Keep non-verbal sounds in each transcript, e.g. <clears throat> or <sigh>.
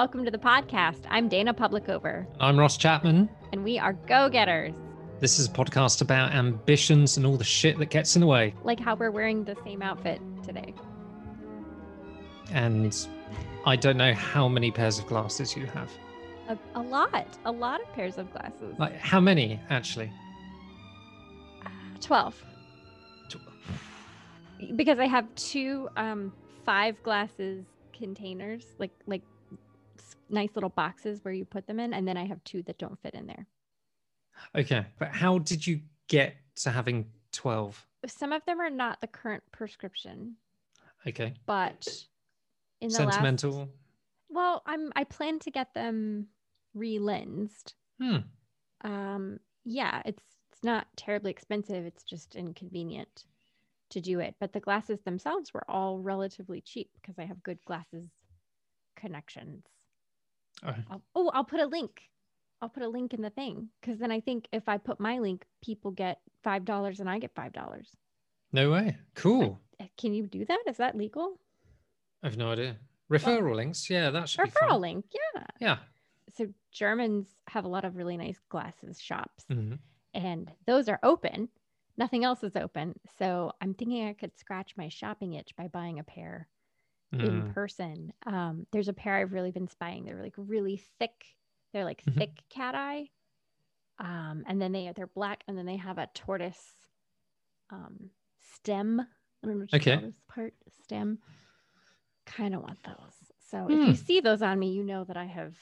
Welcome to the podcast. I'm Dana Publicover, I'm Ross Chapman. and we are go getters. This is a podcast about ambitions and all the shit that gets in the way. Like how we're wearing the same outfit today. And I don't know how many pairs of glasses you have. A, a lot, a lot of pairs of glasses. Like, how many actually? 12. Tw- Because I have two um, five glasses containers, like like nice little boxes where you put them in, and then I have two that don't fit in there. Okay. But how did you get to having 12? Some of them are not the current prescription, Okay. but in the last Sentimental. Well, I'm I plan to get them re-lensed. Hmm. Um, yeah, it's it's not terribly expensive. It's just inconvenient to do it. But the glasses themselves were all relatively cheap because I have good glasses connections. Oh, I'll, oh, I'll put a link. I'll put a link in the thing because then I think if I put my link, people get five dollars and I get five dollars. no way. Cool. Can you do that? Is that legal? I have no idea. Referral links. Yeah, that should be Referral link, yeah. Yeah. So Germans have a lot of really nice glasses shops. Mhm. and those are open. Nothing else is open. So I'm thinking I could scratch my shopping itch by buying a pair in Mm. person. Um, there's a pair I've really been spying. They're like really thick. They're like Mhm. thick cat eye. Um, and then they they're black, and then they have a tortoise um, stem. I don't know what you Okay. call this part. Stem. Kind of want those. So if Hmm. you see those on me, you know that I have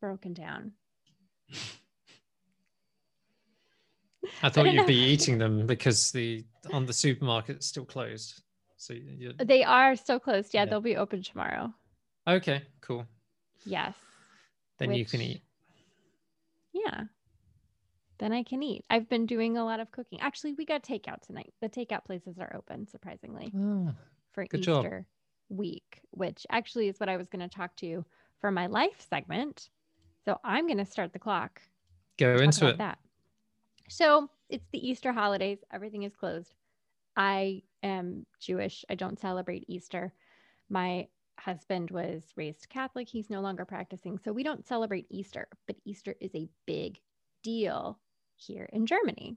broken down. I <laughs> thought you'd know. be eating them because the on the supermarket's still closed. So you They are still closed. Yeah, Yeah. they'll be open tomorrow. okay, cool. Yes. Then you can eat. Yeah. Then I can eat. I've been doing a lot of cooking. Actually, we got takeout tonight. The takeout places are open, surprisingly, Oh, for good job. Easter week, which actually is what I was going to talk to you for my life segment. So I'm going to start the clock. go into it. That. So it's the Easter holidays. Everything is closed. I am Jewish. I don't celebrate Easter. My husband was raised Catholic. He's no longer practicing. So we don't celebrate Easter, but Easter is a big deal here in Germany.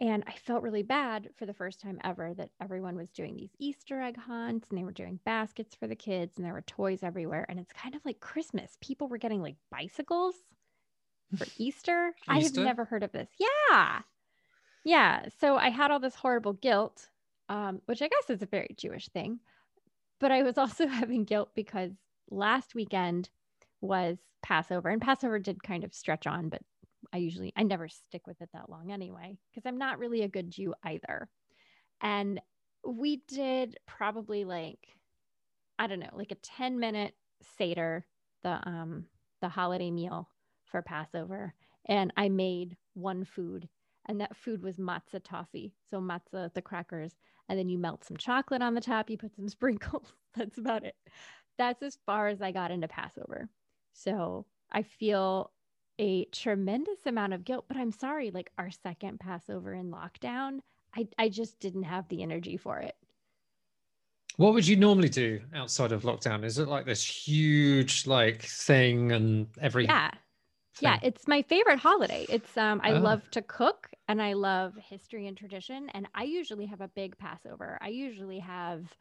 And I felt really bad for the first time ever that everyone was doing these Easter egg hunts and they were doing baskets for the kids and there were toys everywhere. And it's kind of like Christmas. People were getting like bicycles for <laughs> Easter. I have never heard of this. Yeah. Yeah. So I had all this horrible guilt, um, which I guess is a very Jewish thing. But I was also <laughs> having guilt because last weekend was Passover, and Passover did kind of stretch on, but I usually I never stick with it that long anyway because I'm not really a good Jew either. And we did probably like I don't know, like a 10 minute Seder, the um the holiday meal for Passover. And I made one food, and that food was matzah toffee. So matzah, the crackers, and then you melt some chocolate on the top, you put some <laughs> sprinkles. That's about it. That's as far as I got into Passover. So I feel a tremendous amount of guilt, but I'm sorry, like our second Passover in lockdown, I, I just didn't have the energy for it. What would you normally do outside of lockdown? Is it like this huge like thing and every Yeah. Yeah, it's my favorite holiday. It's um I Oh. love to cook and I love history and tradition and I usually have a big Passover. I usually have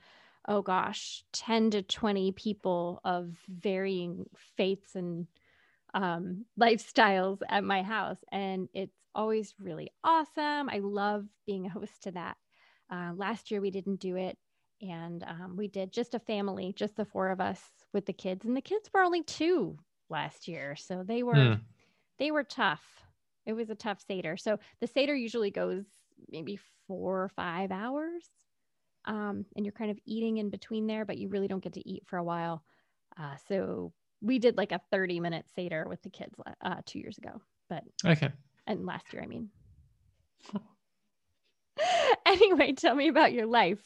oh gosh, 10 to 20 people of varying faiths and um <laughs> lifestyles at my house and it's always really awesome. I love being a host to that. Uh, last year we didn't do it and um, we did just a family, just the four of us with the kids and the kids were only 2 last year. So they were Hmm. they were tough. It was a tough Seder. So the Seder usually goes maybe four or five hours. Um, and you're kind of eating in between there, but you really don't get to eat for a while. Uh, so we did like a 30 minute Seder with the kids uh, two years ago, but Okay. and last year, I mean. <laughs> anyway, tell me about your life.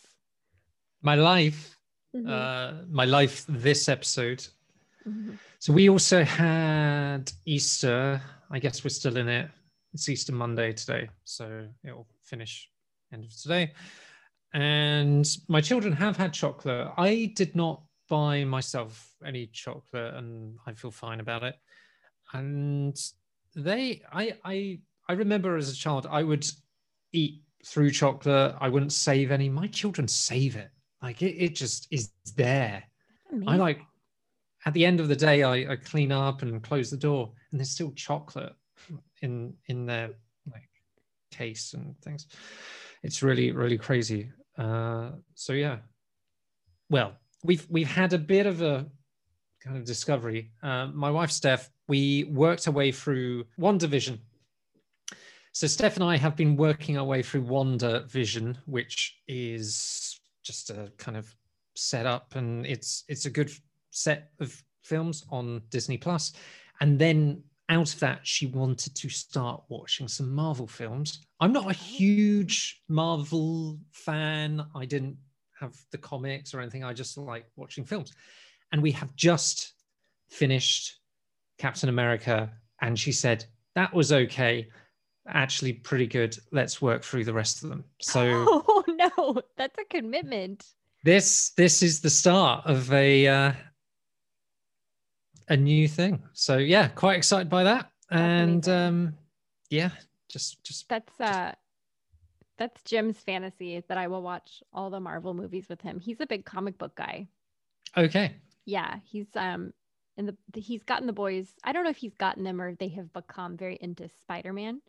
My life, Mhm. uh my life this episode. Mhm. So we also had Easter. I guess we're still in it. It's Easter Monday today, so it'll finish end of today. And my children have had chocolate. I did not buy myself any chocolate and I feel fine about it. And they, I, I, I remember as a child, I would eat through chocolate. I wouldn't save any. My children save it. Like it, it just is there. I like at the end of the day, I, I clean up and close the door, and there's still chocolate in in their like case and things. It's really really crazy. Uh, so yeah. Well, we've we've had a bit of a kind of discovery. Uh, my wife Steph, we worked our way through WandaVision. So Steph and I have been working our way through WandaVision, which is just a kind of setup, and it's it's a good set of films on Disney Plus, and then out of that, she wanted to start watching some Marvel films. I'm not a huge Marvel fan. I didn't have the comics or anything. I just like watching films. And we have just finished Captain America. And she said, that was okay. Actually, pretty good. Let's work through the rest of them. So, <laughs> oh no, that's a commitment. This this is the start of a uh, a new thing. So yeah, quite excited by that. And um, yeah, just just that's uh that's Jim's fantasy that I will watch all the Marvel movies with him. He's a big comic book guy. Okay. Yeah, he's um in the he's gotten the boys. I don't know if he's gotten them or they have become very into Spider-Man.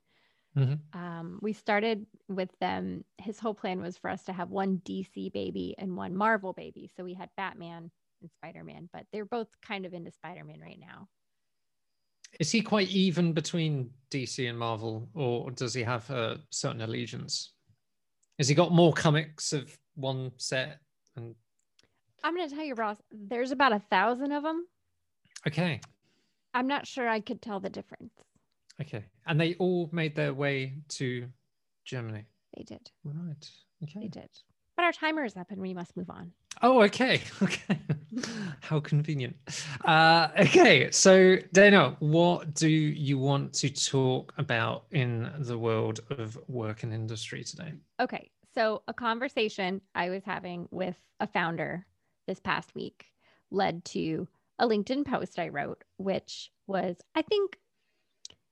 Mm-hmm. Um, we started with them. His whole plan was for us to have one DC baby and one Marvel baby. So we had Batman and Spider-Man, but they're both kind of into Spider-Man right now. Is he quite even between DC and Marvel, or does he have a certain allegiance? Has he got more comics of one set? And I'm going to tell you, Ross. There's about a thousand of them. Okay. I'm not sure I could tell the difference. Okay, and they all made their way to Germany. They did. Right. Okay. They did. But our timer is up, and we must move on. Oh, okay. <laughs> Okay. How convenient. Uh, okay. So, Dana, what do you want to talk about in the world of work and industry today? Okay. So, a conversation I was having with a founder this past week led to a LinkedIn post I wrote, which was, I think,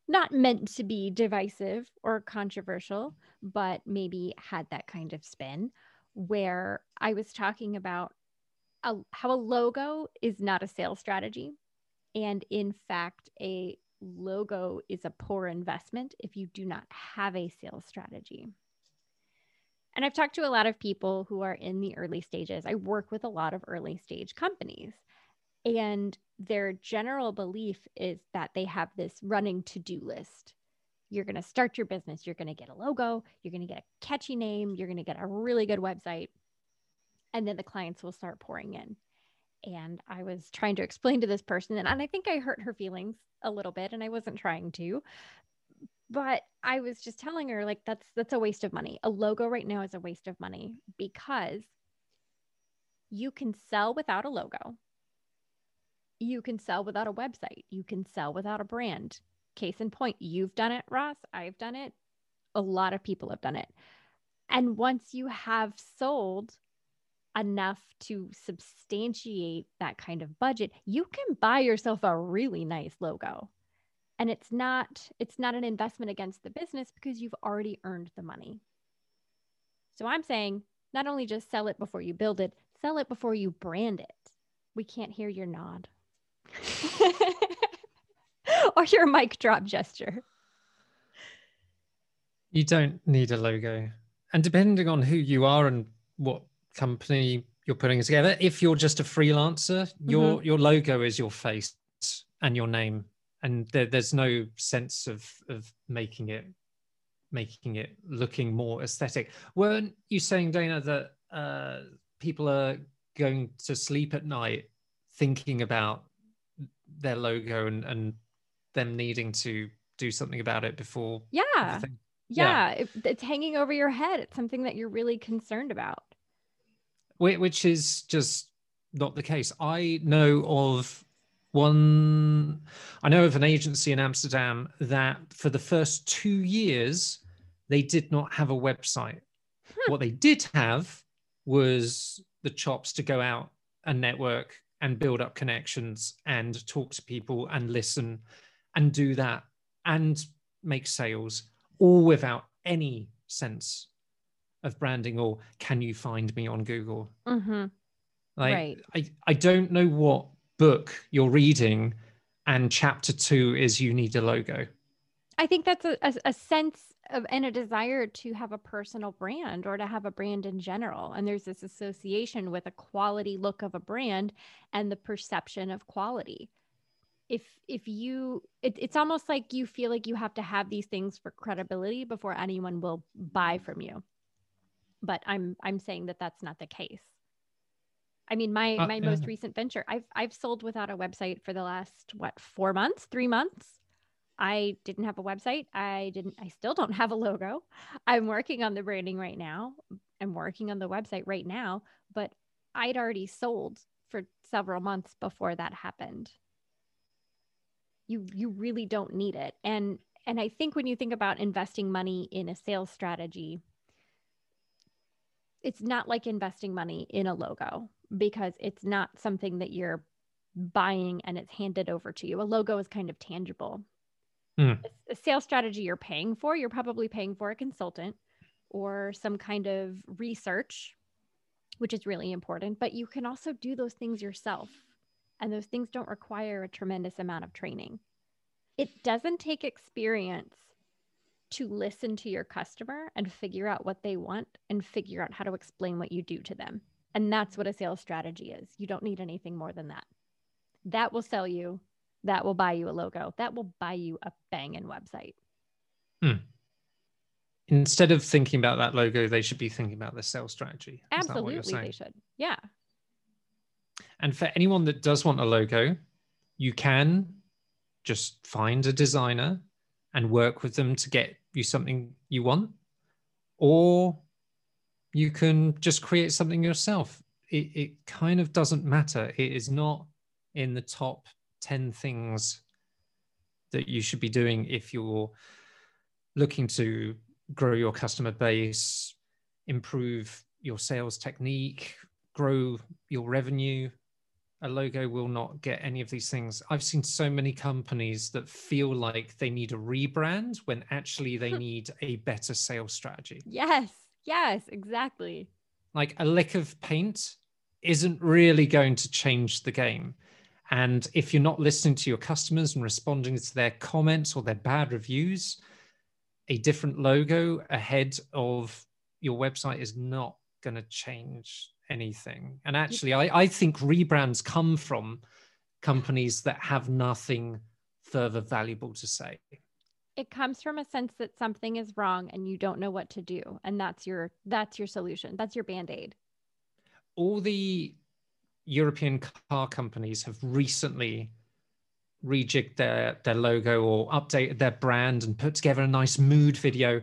not meant to be divisive or controversial, but maybe had that kind of spin where I was talking about a, how a logo is not a sales strategy. And in fact, a logo is a poor investment if you do not have a sales strategy. And I've talked to a lot of people who are in the early stages. I work with a lot of early stage companies. And their general belief is that they have this running to do list you're going to start your business. You're going to get a logo. You're going to get a catchy name. You're going to get a really good website. And then the clients will start pouring in. And I was trying to explain to this person, and I think I hurt her feelings a little bit, and I wasn't trying to. But I was just telling her, like, that's that's a waste of money. A logo right now is a waste of money because you can sell without a logo. You can sell without a website. You can sell without a brand Case in point, you've done it, Ross. I've done it. A lot of people have done it. And once you have sold enough to substantiate that kind of budget, you can buy yourself a really nice logo. And it's not it's not an investment against the business because you've already earned the money. So I'm saying not only just sell it before you build it, sell it before you brand it. We can't hear your nod. <laughs> <laughs> or your mic drop gesture. You don't need a logo. And depending on who you are and what company you're putting together, if you're just a freelancer, your mm-hmm. your logo is your face and your name. And there, there's no sense of of making it making it looking more aesthetic. Weren't you saying, Dana, that uh, people are going to sleep at night thinking about their logo and, and them needing to do something about it before yeah. yeah, yeah. It, it's hanging over your head. It's something that you're really concerned about. Which is just not the case. I know of one i know of an agency in amsterdam that for the first two years they did not have a website. What they did have was the chops to go out and network and build up connections and talk to people and listen and do that and make sales all without any sense of branding or can you find me on Google? Mm-hmm. Like, Right. I, I don't know what book you're reading, and chapter two is you need a logo. I think that's a, a, a sense of and a desire to have a personal brand or to have a brand in general. And there's this association with a quality look of a brand and the perception of quality. If if you it, it's almost like you feel like you have to have these things for credibility before anyone will buy from you. But I'm I'm saying that that's not the case. I mean, my Uh, my yeah. most recent venture, I've I've sold without a website for the last what four months, three months. I didn't have a website. I didn't. I still don't have a logo. I'm working on the branding right now. I'm working on the website right now, but I'd already sold for several months before that happened. You you really don't need it. And and I think when you think about investing money in a sales strategy, it's not like investing money in a logo because it's not something that you're buying and it's handed over to you. A logo is kind of tangible. Hmm. A, a sales strategy you're paying for, you're probably paying for a consultant or some kind of research, which is really important, but you can also do those things yourself. And those things don't require a tremendous amount of training. It doesn't take experience to listen to your customer and figure out what they want and figure out how to explain what you do to them. And that's what a sales strategy is. You don't need anything more than that. That will sell you. That will buy you a logo. That will buy you a banging website. Hmm. Instead of thinking about that logo, they should be thinking about the sales strategy. Is that what you're Absolutely, they should. Yeah. And for anyone that does want a logo, you can just find a designer and work with them to get you something you want. Or you can just create something yourself. It, it kind of doesn't matter. It is not in the top 10 things that you should be doing if you're looking to grow your customer base, improve your sales technique, grow your revenue. A logo will not get any of these things. I've seen so many companies that feel like they need a rebrand when actually they <laughs> need a better sales strategy. Yes. Yes, exactly. Like a lick of paint isn't really going to change the game. And if you're not listening to your customers and responding to their comments or their bad reviews, a different logo ahead of your website is not going to change anything. And actually, I, I think rebrands come from companies that have nothing further valuable to say. It comes from a sense that something is wrong and you don't know what to do. And that's your that's your solution. That's your band-aid. All the European car companies have recently rejigged their, their logo or updated their brand and put together a nice mood video,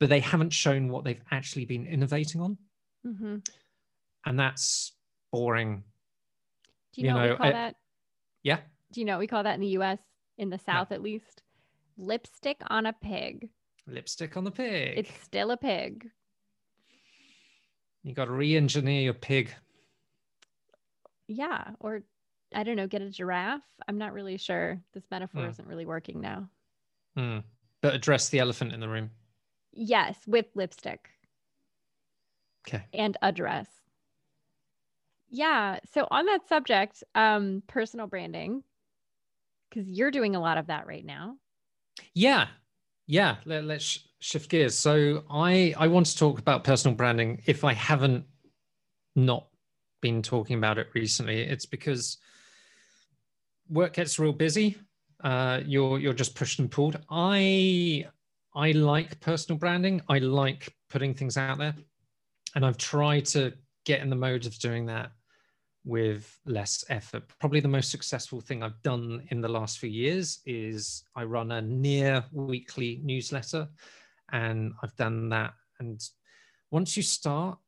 but they haven't shown what they've actually been innovating on. Mm-hmm. And that's boring. Do you, You know, what we call I- that? Yeah. Do you know what we call that in the US, in the South at least? Lipstick on a pig. Lipstick on the pig. It's still a pig. you got to re engineer your pig. Yeah. Or I don't know, get a giraffe. I'm not really sure. This metaphor Hmm. isn't really working now. Hmm. But address the elephant in the room. Yes, with lipstick Okay. and a dress. Yeah. So on that subject, um, personal branding, because you're doing a lot of that right now. Yeah, yeah. Let, us shift gears. So I I want to talk about personal branding. If I haven't not been talking about it recently, it's because work gets real busy. Uh, you're you're just pushed and pulled. I I like personal branding. I like putting things out there, and I've tried to get in the mode of doing that with less effort. Probably the most successful thing I've done in the last few years is I run a near weekly newsletter, and I've done that. And once you start,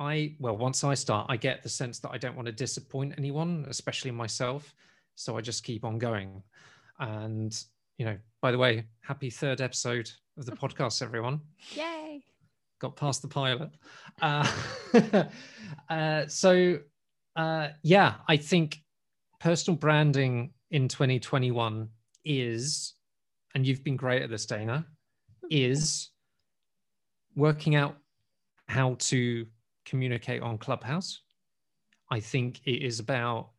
I well, once I start, I get the sense that I don't want to disappoint anyone, especially myself. So I just keep on going. And you know, by the way, happy third episode of the <laughs> podcast, everyone Yay. Got past the pilot. Uh, <laughs> uh, so Uh, yeah, I think personal branding in 2021 is, and you've been great at this, Dana, is working out how to communicate on Clubhouse. I think it is about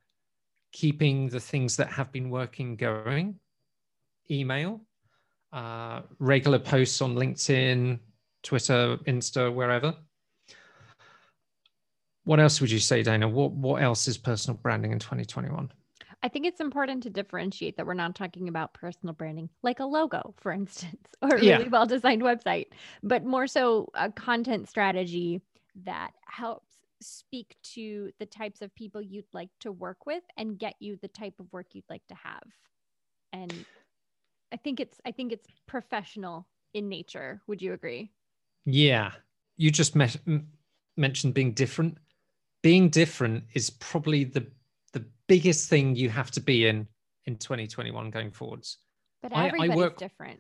keeping the things that have been working going, email, uh, regular posts on LinkedIn, Twitter, Insta, wherever. What else would you say, Dana? What what else is personal branding in 2021? I think it's important to differentiate that we're not talking about personal branding, like a logo, for instance, <laughs> or a really yeah. well designed website, but more so a content strategy that helps speak to the types of people you'd like to work with and get you the type of work you'd like to have. And I think it's I think it's professional in nature. Would you agree? Yeah. You just met, mentioned being different. Being different is probably the the biggest thing you have to be in in 2021 going forwards. But everybody's I, I work, different.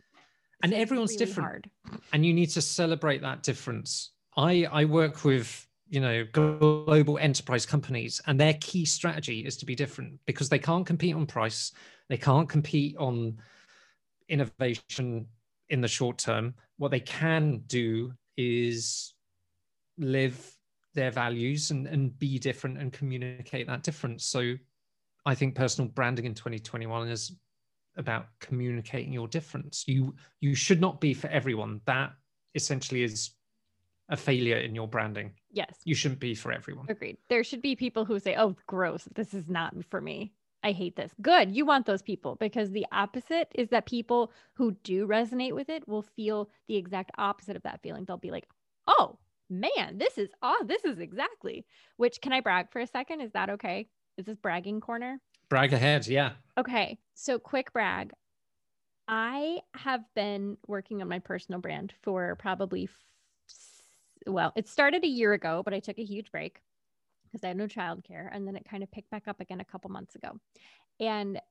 And so everyone's really different. Hard. And you need to celebrate that difference. I I work with you know global enterprise companies and their key strategy is to be different because they can't compete on price they can't compete on innovation in the short term what they can do is live their values and, and be different and communicate that difference. So I think personal branding in 2021 is about communicating your difference. You you should not be for everyone. That essentially is a failure in your branding. Yes. You shouldn't be for everyone. Agreed. There should be people who say, "Oh, gross. This is not for me. I hate this." Good. You want those people because the opposite is that people who do resonate with it will feel the exact opposite of that feeling. They'll be like, "Oh, man, this is oh, this is exactly. Which can I brag for a second? Is that okay? Is this bragging corner? Brag ahead, yeah. Okay. So quick brag. I have been working on my personal brand for probably well, it started a year ago, but I took a huge break because I had no childcare and then it kind of picked back up again a couple months ago. And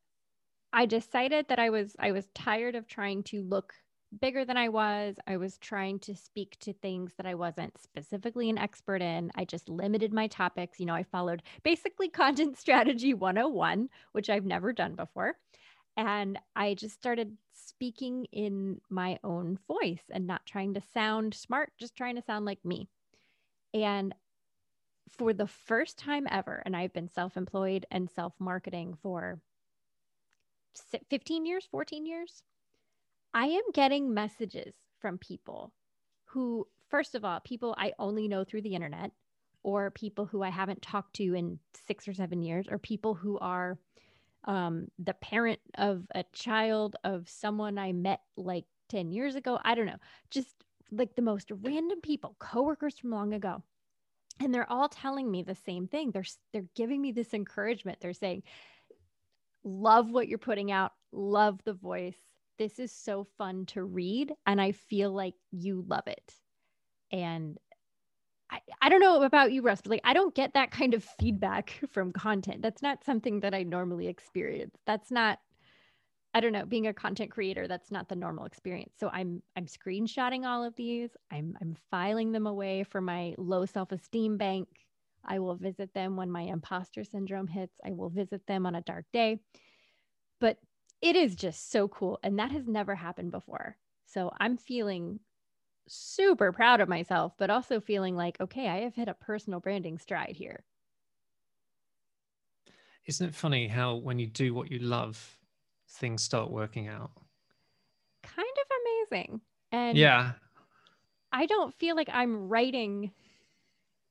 I decided that I was I was tired of trying to look bigger than I was. I was trying to speak to things that I wasn't specifically an expert in. I just limited my topics. You know, I followed basically <laughs> content strategy 101, which I've never done before. And I just started speaking in my own voice and not trying to sound smart, just trying to sound like me. And for the first time ever, and I've been self employed and self marketing for 15 years, 14 years I am getting messages from people who, first of all, people I only know through the internet, or people who I haven't talked to in six or seven years, or people who are um, the parent of a child of someone I met like 10 years ago. I don't know, just like the most random people, coworkers from long ago. And they're all telling me the same thing. They're they're giving me this encouragement. They're saying, "Love what you're putting out. Love the voice this is so fun to read and I feel like you love it. And I, I don't know about you, Russ, but like I don't get that kind of feedback <laughs> from content. That's not something that I normally experience. That's not I don't know, being a content creator, that's not the normal experience. So I'm I'm screenshotting all of these. I'm I'm filing them away for my low self-esteem bank. I will visit them when my imposter syndrome hits. I will visit them on a dark day. But it is just so cool. And that has never happened before. So I'm feeling super proud of myself, but also feeling like, okay, I have hit a personal branding stride here. Isn't it funny how when you do what you love, things start working out? Kind of amazing. And yeah, I don't feel like I'm writing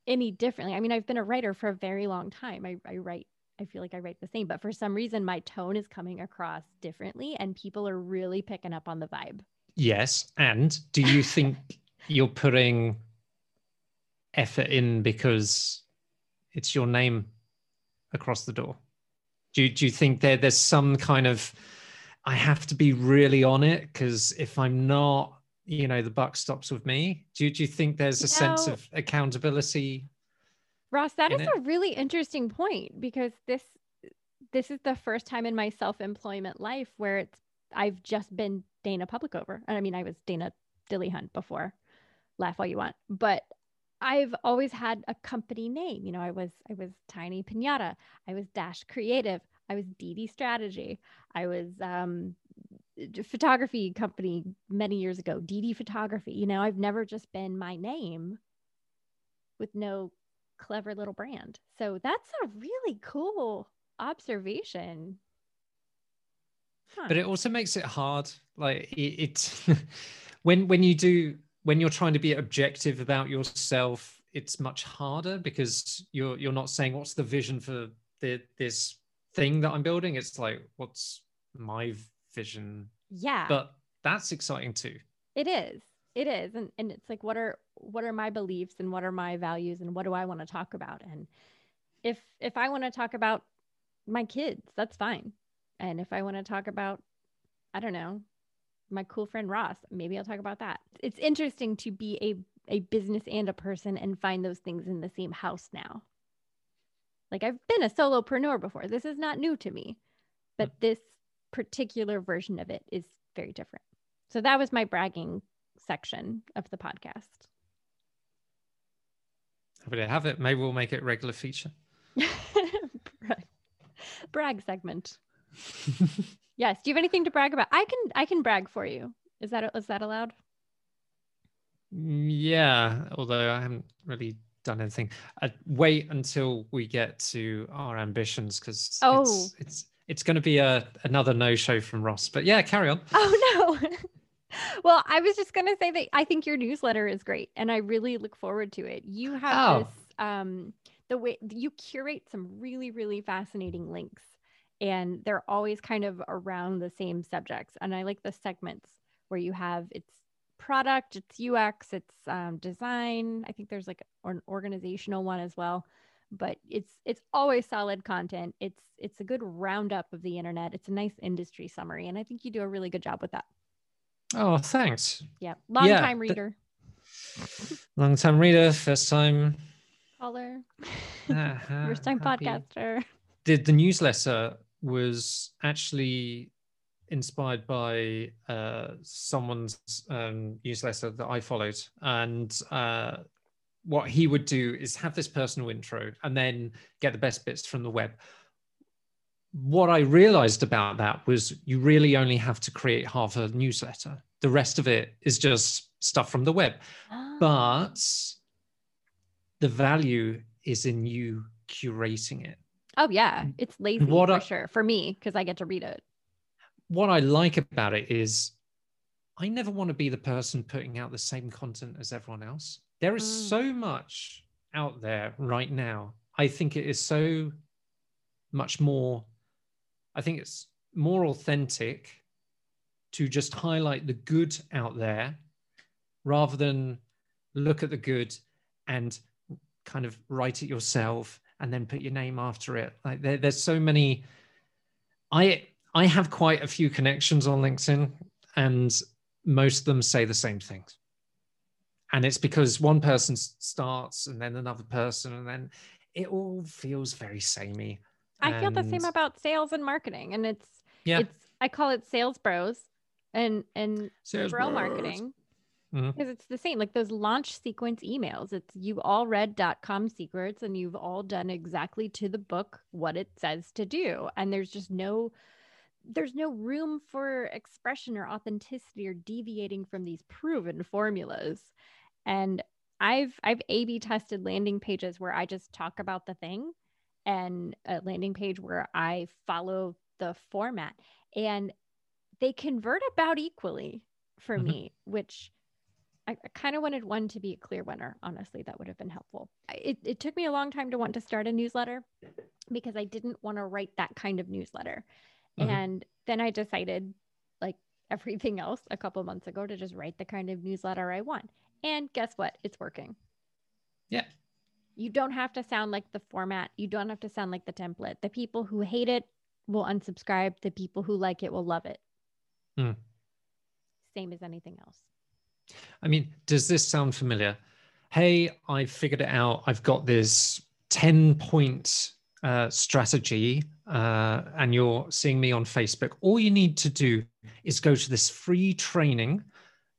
any differently. I mean, I've been a writer for a very long time. I, I write I feel like I write the same, but for some reason my tone is coming across differently and people are really picking up on the vibe. Yes. And do you <laughs> think you're putting effort in because it's your name across the door? Do, do you think there, there's some kind of, I have to be really on it because if I'm not, you know, the buck stops with me? Do, do you think there's a sense of accountability Ross, that is it? a really interesting point because this this is the first time in my self-employment life where it's I've just been Dana Publicover. And I mean I was Dana Dilly Hunt before. Laugh all you want. But I've always had a company name. You know, I was I was Tiny Pinata. I was Dash Creative. I was DD Strategy. I was um, photography company many years ago, DD Photography. You know, I've never just been my name with no clever little brand. So that's a really cool observation. Huh. But it also makes it hard. Like it, it's <laughs> when when you do when you're trying to be objective about yourself, it's much harder because you're you're not saying what's the vision for the this thing that I'm building. It's like what's my vision? Yeah. But that's exciting too. It is. It is. And and it's like what are what are my beliefs and what are my values and what do I want to talk about? And if if I want to talk about my kids, that's fine. And if I want to talk about I don't know, my cool friend Ross. Maybe I'll talk about that. It's interesting to be a, a business and a person and find those things in the same house now. Like I've been a solopreneur before. This is not new to me, but hmm. this particular version of it is very different. So that was my bragging section of the podcast. Happy to have it. Maybe we'll make it regular feature. <laughs> Brag segment. <laughs> Yes. Do you have anything to brag about? I can I can brag for you. Is that is that allowed? Yeah, although I haven't really done anything. I'd wait until we get to our ambitions because oh. it's it's it's going to be a another no show from Ross. But yeah, carry on. <laughs> Oh no. <laughs> well, I was just going to say that I think your newsletter is great and I really look forward to it. You have oh. this um the way you curate some really really fascinating links and they're always kind of around the same subjects. And I like the segments where you have it's product, it's UX, it's um, design. I think there's like an organizational one as well. But it's it's always solid content. It's it's a good roundup of the internet. It's a nice industry summary, and I think you do a really good job with that. Oh, thanks. Yeah, long yeah, time reader. <laughs> long time reader, first time caller, uh-huh, <laughs> first time podcaster. Did the newsletter was actually inspired by uh, someone's um, newsletter that I followed. And uh, what he would do is have this personal intro and then get the best bits from the web. What I realized about that was you really only have to create half a newsletter. The rest of it is just stuff from the web. Oh. But the value is in you curating it. Oh yeah, it's lazy what for I, sure for me because I get to read it. What I like about it is I never want to be the person putting out the same content as everyone else. There is mm. so much out there right now. I think it is so much more I think it's more authentic to just highlight the good out there rather than look at the good and kind of write it yourself and then put your name after it. Like there, there's so many. I I have quite a few connections on LinkedIn, and most of them say the same things. And it's because one person starts and then another person, and then it all feels very samey. I feel the same about sales and marketing, and it's yeah. it's I call it sales bros and and sales bro bros. Marketing Mm-hmm. because it's the same like those launch sequence emails it's you've all read com secrets and you've all done exactly to the book what it says to do and there's just no there's no room for expression or authenticity or deviating from these proven formulas and i've i've a b tested landing pages where i just talk about the thing and a landing page where i follow the format and they convert about equally for mm-hmm. me which I, I kind of wanted one to be a clear winner. Honestly, that would have been helpful. It, it took me a long time to want to start a newsletter because I didn't want to write that kind of newsletter. Mm-hmm. And then I decided, like everything else, a couple months ago, to just write the kind of newsletter I want. And guess what? It's working. Yeah. You don't have to sound like the format. You don't have to sound like the template. The people who hate it will unsubscribe. The people who like it will love it. Mm. Same as anything else. I mean, does this sound familiar? Hey, I figured it out. I've got this 10 point uh, strategy, uh, and you're seeing me on Facebook. All you need to do is go to this free training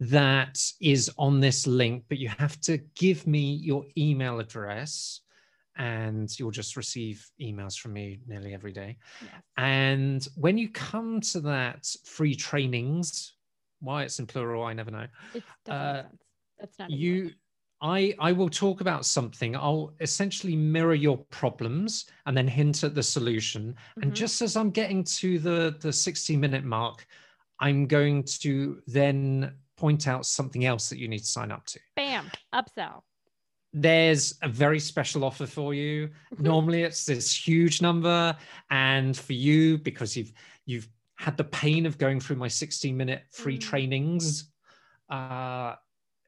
that is on this link, but you have to give me your email address and you'll just receive emails from me nearly every day. And when you come to that free trainings, why it's in plural, I never know. It's uh, That's not you. I, I will talk about something. I'll essentially mirror your problems and then hint at the solution. Mm-hmm. And just as I'm getting to the, the 60 minute mark, I'm going to then point out something else that you need to sign up to. Bam, upsell. There's a very special offer for you. <laughs> Normally it's this huge number. And for you, because you've you've had the pain of going through my 16 minute free mm. trainings, uh,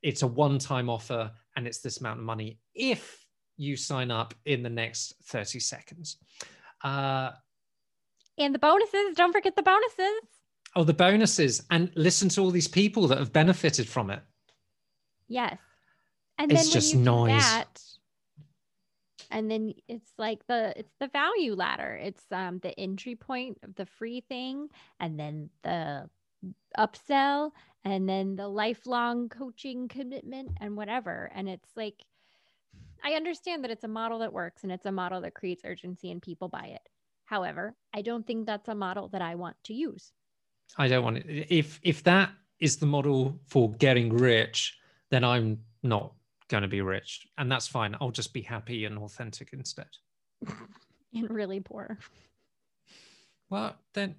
it's a one-time offer and it's this amount of money if you sign up in the next 30 seconds. Uh, and the bonuses, don't forget the bonuses. Oh, the bonuses. And listen to all these people that have benefited from it. Yes. And it's then just noise. That, and then it's like the it's the value ladder. It's um the entry point of the free thing and then the upsell and then the lifelong coaching commitment and whatever. And it's like, I understand that it's a model that works and it's a model that creates urgency and people buy it. However, I don't think that's a model that I want to use. I don't want it. If if that is the model for getting rich, then I'm not going to be rich, and that's fine. I'll just be happy and authentic instead. <laughs> and really poor. Well, then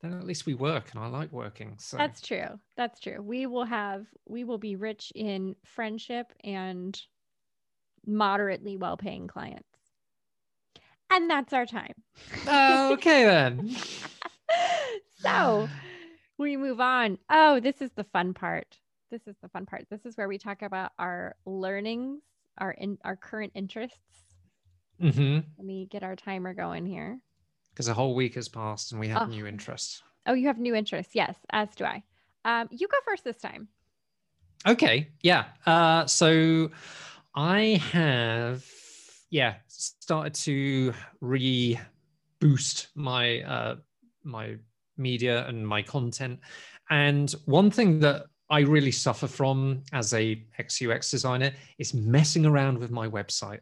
then at least we work and I like working. So that's true. That's true. We will have we will be rich in friendship and moderately well paying clients. And that's our time. Oh, okay then. <laughs> so we move on. Oh, this is the fun part. This is the fun part. This is where we talk about our learnings, our in our current interests. Mm-hmm. Let me get our timer going here because a whole week has passed and we have oh. new interests. Oh, you have new interests. Yes, as do I. Um, you go first this time. Okay. Yeah. Uh, so I have, yeah, started to re boost my uh, my media and my content. And one thing that I really suffer from as a XUX designer is messing around with my website.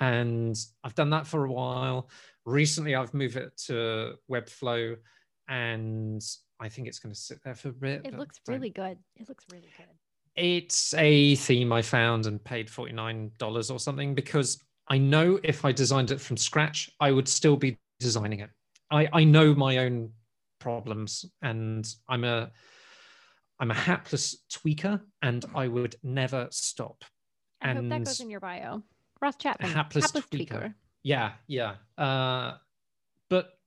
And I've done that for a while recently I've moved it to Webflow and I think it's going to sit there for a bit. It looks really good. It looks really good. It's a theme I found and paid $49 or something because I know if I designed it from scratch, I would still be designing it. I, I know my own problems and I'm a I'm a hapless tweaker and I would never stop. I and hope that goes in your bio. Ross Chapman, hapless, hapless tweaker. tweaker. Yeah, yeah. Uh, but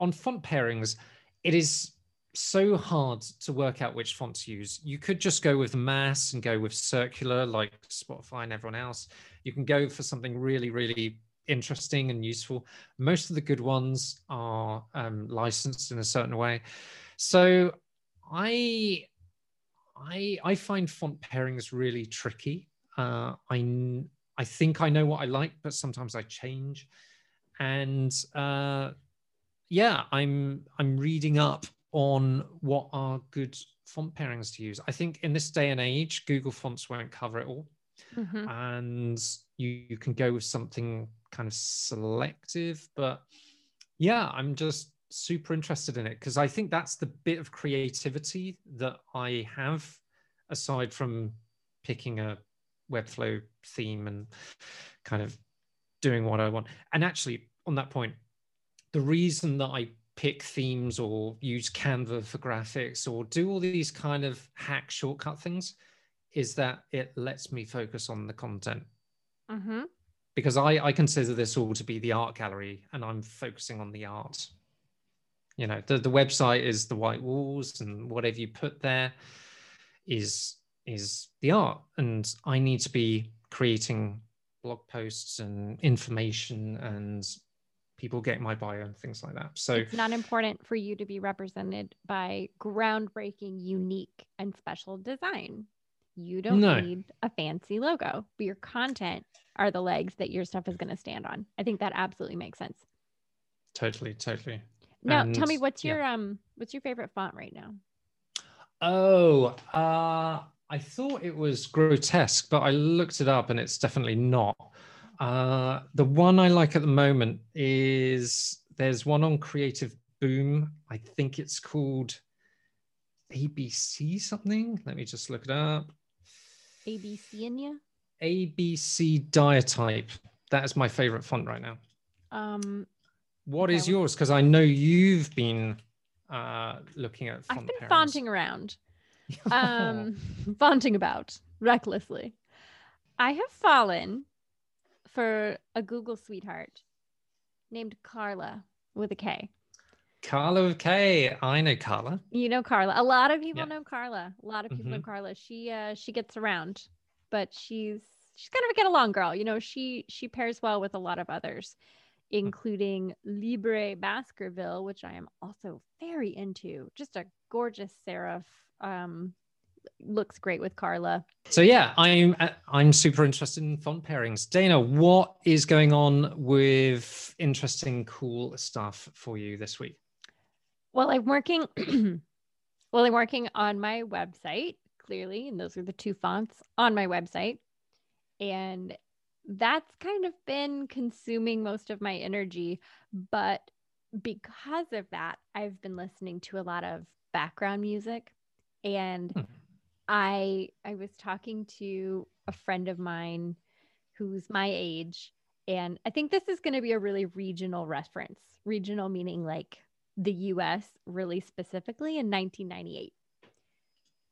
on font pairings, it is so hard to work out which font to use. You could just go with mass and go with circular like Spotify and everyone else. You can go for something really, really interesting and useful. Most of the good ones are um, licensed in a certain way. So I I I find font pairings really tricky. Uh, I I think I know what I like, but sometimes I change. And uh, yeah, I'm I'm reading up on what are good font pairings to use. I think in this day and age, Google Fonts won't cover it all, mm-hmm. and you, you can go with something kind of selective. But yeah, I'm just super interested in it because I think that's the bit of creativity that I have aside from picking a Webflow theme and kind of doing what I want. And actually, on that point, the reason that I pick themes or use Canva for graphics or do all these kind of hack shortcut things is that it lets me focus on the content. Mm-hmm. Because I, I consider this all to be the art gallery and I'm focusing on the art. You know, the, the website is the white walls and whatever you put there is is the art. And i need to be creating blog posts and information and people get my bio and things like that. So it's not important for you to be represented by groundbreaking unique and special design. You don't no. need a fancy logo but your content are the legs that your stuff is going to stand on. I think that absolutely makes sense. Totally totally now and, tell me what's your yeah. um what's your favorite font right now Oh, uh, I thought it was grotesque, but I looked it up and it's definitely not. Uh, the one I like at the moment is there's one on Creative Boom. I think it's called ABC something. Let me just look it up. ABC in you? ABC Diatype. That is my favorite font right now. Um, What Okay, is yours? Because I know you've been uh, looking at I've been fonting around, <laughs> um, fonting about recklessly. I have fallen for a Google sweetheart named Karla with a K. Karla with K. I know Karla. You know Karla. A lot of people Yeah. know Karla. A lot of people know Mhm. Karla. She uh she gets around, but she's she's kind of a get along girl. You know, she she pairs well with a lot of others, including Libre Baskerville, which I am also very into. Just a gorgeous serif. Um looks great with Karla. So yeah, I'm uh, I'm super interested in font pairings. Dana, what is going on with interesting, cool stuff for you this week? Well, I'm working <clears throat> well, I'm working on my website, clearly, and those are the two fonts on my website. And that's kind of been consuming most of my energy, but because of that, I've been listening to a lot of background music and Hmm. I I was talking to a friend of mine who's my age and I think this is going to be a really regional reference. Regional meaning like the US really specifically in 1998.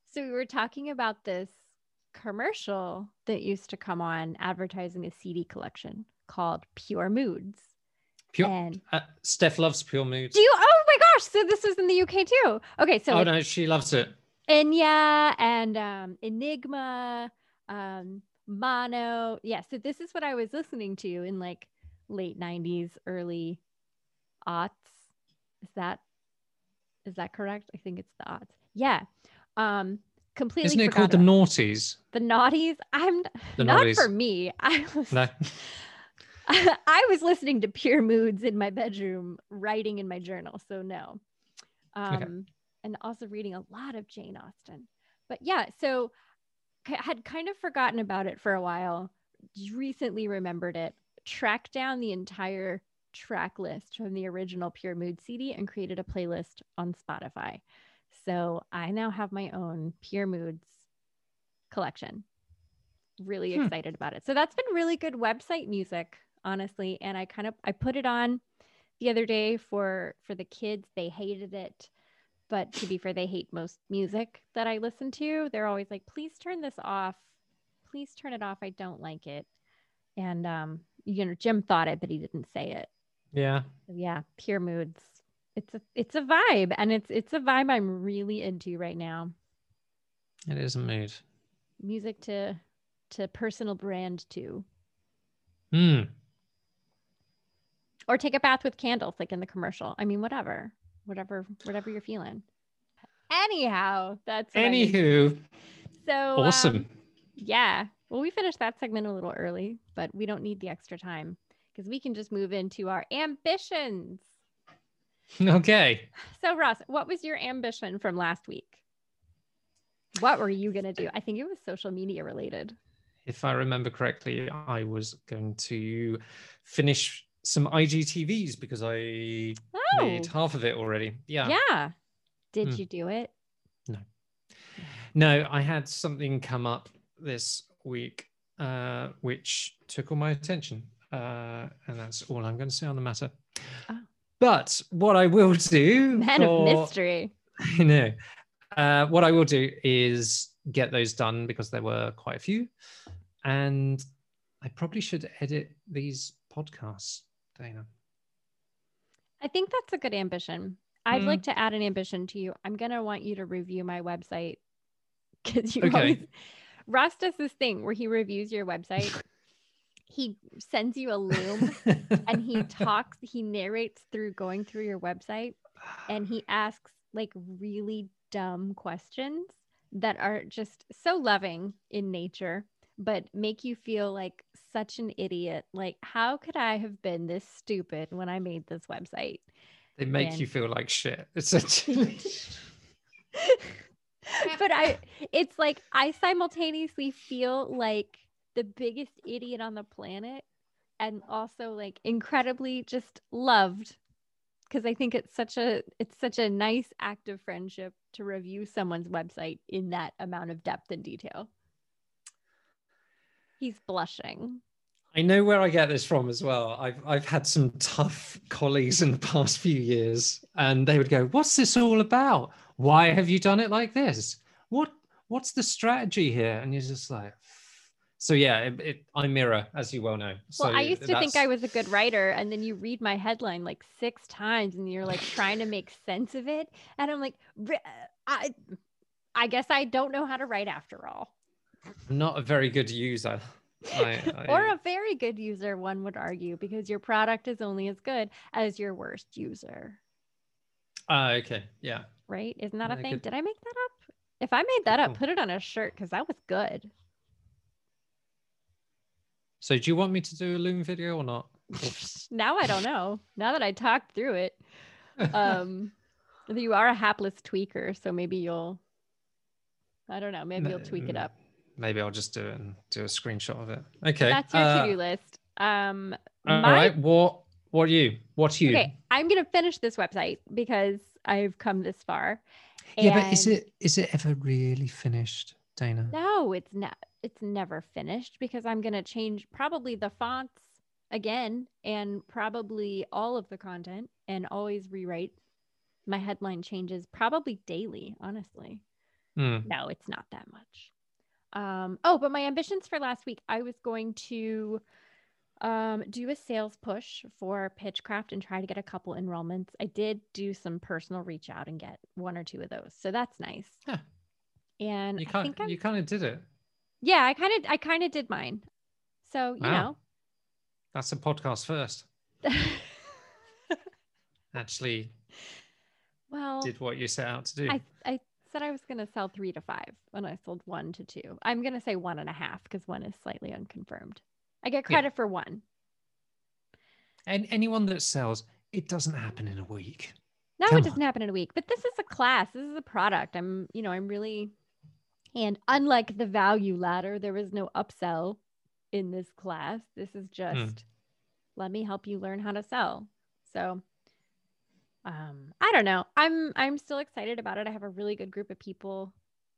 So we were talking about this commercial that used to come on advertising a CD collection called Pure Moods. Pure. And Uh, Steph loves Pure Moods. do you oh my gosh, so this was in the UK too. Okay, so oh no, she loves it. Enya and um, Enigma, um, Mono. Yeah, so this is what I was listening to in like late '90s, early aughts. Is that is that correct? I think it's the aughts. Yeah. Um, completely. Isn't it called the Naughties? the naughties? I'm The not Naughties. for me. <laughs> I was No. <laughs> I was listening to Pure Moods in my bedroom, writing in my journal. So no. Um, Okay. and also reading a lot of Jane Austen. But yeah, so I had kind of forgotten about it for a while. Recently remembered it. Tracked down the entire track list from the original Pure Mood CD and created a playlist on Spotify. So I now have my own Pure Moods collection. Really Hmm. excited about it. So that's been really good website music, honestly. And I kind of I put it on the other day for for the kids. They hated it. But to be fair, they hate most music that I listen to. They're always like, please turn this off. Please turn it off. I don't like it. And um, you know, Jim thought it, but he didn't say it. Yeah. So yeah, pure moods. It's a it's a vibe, and it's it's a vibe I'm really into right now. It is a mood. Music to to personal brand to, Hmm. or take a bath with candles, like in the commercial. I mean, whatever, whatever, whatever you're feeling. Anyhow, that's. Anywho, so awesome. um, yeah. Well, we finished that segment a little early, but we don't need the extra time because we can just move into our ambitions. Okay. So, Ross, what was your ambition from last week? What were you going to do? I think it was social media related. If I remember correctly, I was going to finish some IGTVs because I Oh, made half of it already. Yeah. yeah. Did Hmm. you do it? No. No, I had something come up this week uh, which took all my attention. Uh, and that's all I'm going to say on the matter. Oh. But what I will do, Man of mystery. <laughs> I know. Uh, what I will do is get those done because there were quite a few. And I probably should edit these podcasts, Dana. I think that's a good ambition. I'd Hmm. like to add an ambition to you. I'm going to want you to review my website because you Okay. always, Ross does this thing where he reviews your website. <laughs> he sends you a loom and he <laughs> talks, he narrates through going through your website and he asks like really dumb questions that are just so loving in nature but make you feel like such an idiot like how could i have been this stupid when i made this website they make And- you feel like shit, essentially. <laughs> but I it's like I simultaneously feel like the biggest idiot on the planet and also like incredibly just loved because I think it's such a it's such a nice act of friendship to review someone's website in that amount of depth and detail. He's blushing. I know where I get this from as well. I've I've had some tough colleagues in the past few years, and they would go, "What's this all about? Why have you done it like this? What what's the strategy here?" And you're just like, so yeah, it, it, I mirror, as you well know. So well, I used to think I was a good writer, and then you read my headline like six times, and you're like trying to make sense of it, and I'm like, I, I guess I don't know how to write after all. I'm not a very good user. I, I... or a very good user, one would argue, because your product is only as good as your worst user. Uh, okay. Yeah. Right? Isn't that a thing? Could... Did I make that up? If I made that up, put it on a shirt because that was good. So, do you want me to do a Loom video or not? <laughs> now I don't know. Now that I talked through it, <laughs> um, you are a hapless tweaker, so maybe you'll. I don't know. Maybe you'll tweak it up maybe I'll just do it and do a screenshot of it. Okay. That's your uh, to-do list. Um all my... right. What what are you? What are you? Okay, I'm gonna finish this website because I've come this far. Yeah, but is it is it ever really finished, Dana? No, it's not. It's never finished because I'm gonna change probably the fonts again and probably all of the content and always rewrite. My headline changes probably daily, honestly. Mm. No, it's not that much. Um, oh, but my ambitions for last week, I was going to um, do a sales push for Pitchcraft and try to get a couple enrollments. I did do some personal reach out and get one or two of those, so that's nice. Yeah. And you kind you kind of did it. Yeah, I kind of I kind of did mine. So you wow. know, that's a podcast first. <laughs> Actually, well, did what you set out to do. I I said I was going to sell three to five when I sold one to two. I'm going to say one and a half because one is slightly unconfirmed. I get credit yeah. for one. And anyone that sells, it doesn't happen in a week. No, Come it doesn't on. happen in a week. But this is a class. This is a product. I'm, you know, I'm really, and unlike the value ladder, there is no upsell in this class. This is hmm. just mm. let me help you learn how to sell. So um, I don't know. I'm I'm still excited about it. I have a really good group of people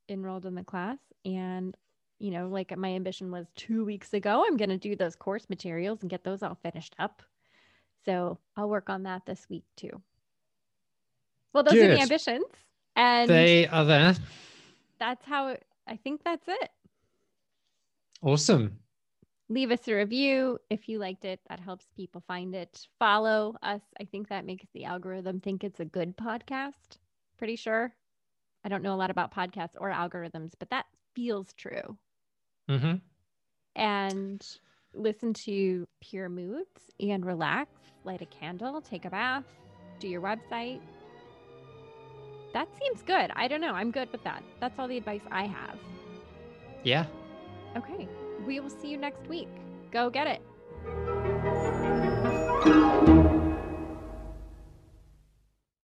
enrolled in the class, and you know, like my ambition was two weeks ago. I'm going to do those course materials and get those all finished up. So I'll work on that this week too. Well, those are the ambitions, and they are there. That's how I think that's it. Awesome leave us a review if you liked it. That helps people find it. Follow us. I think that makes the algorithm think it's a good podcast. Pretty sure. I don't know a lot about podcasts or algorithms, but that feels true. Mm-hmm. And listen to Pure Moods and relax, light a candle, take a bath, do your website. That seems good. I don't know. I'm good with that. That's all the advice I have. Yeah. Okay we will see you next week. Go get it.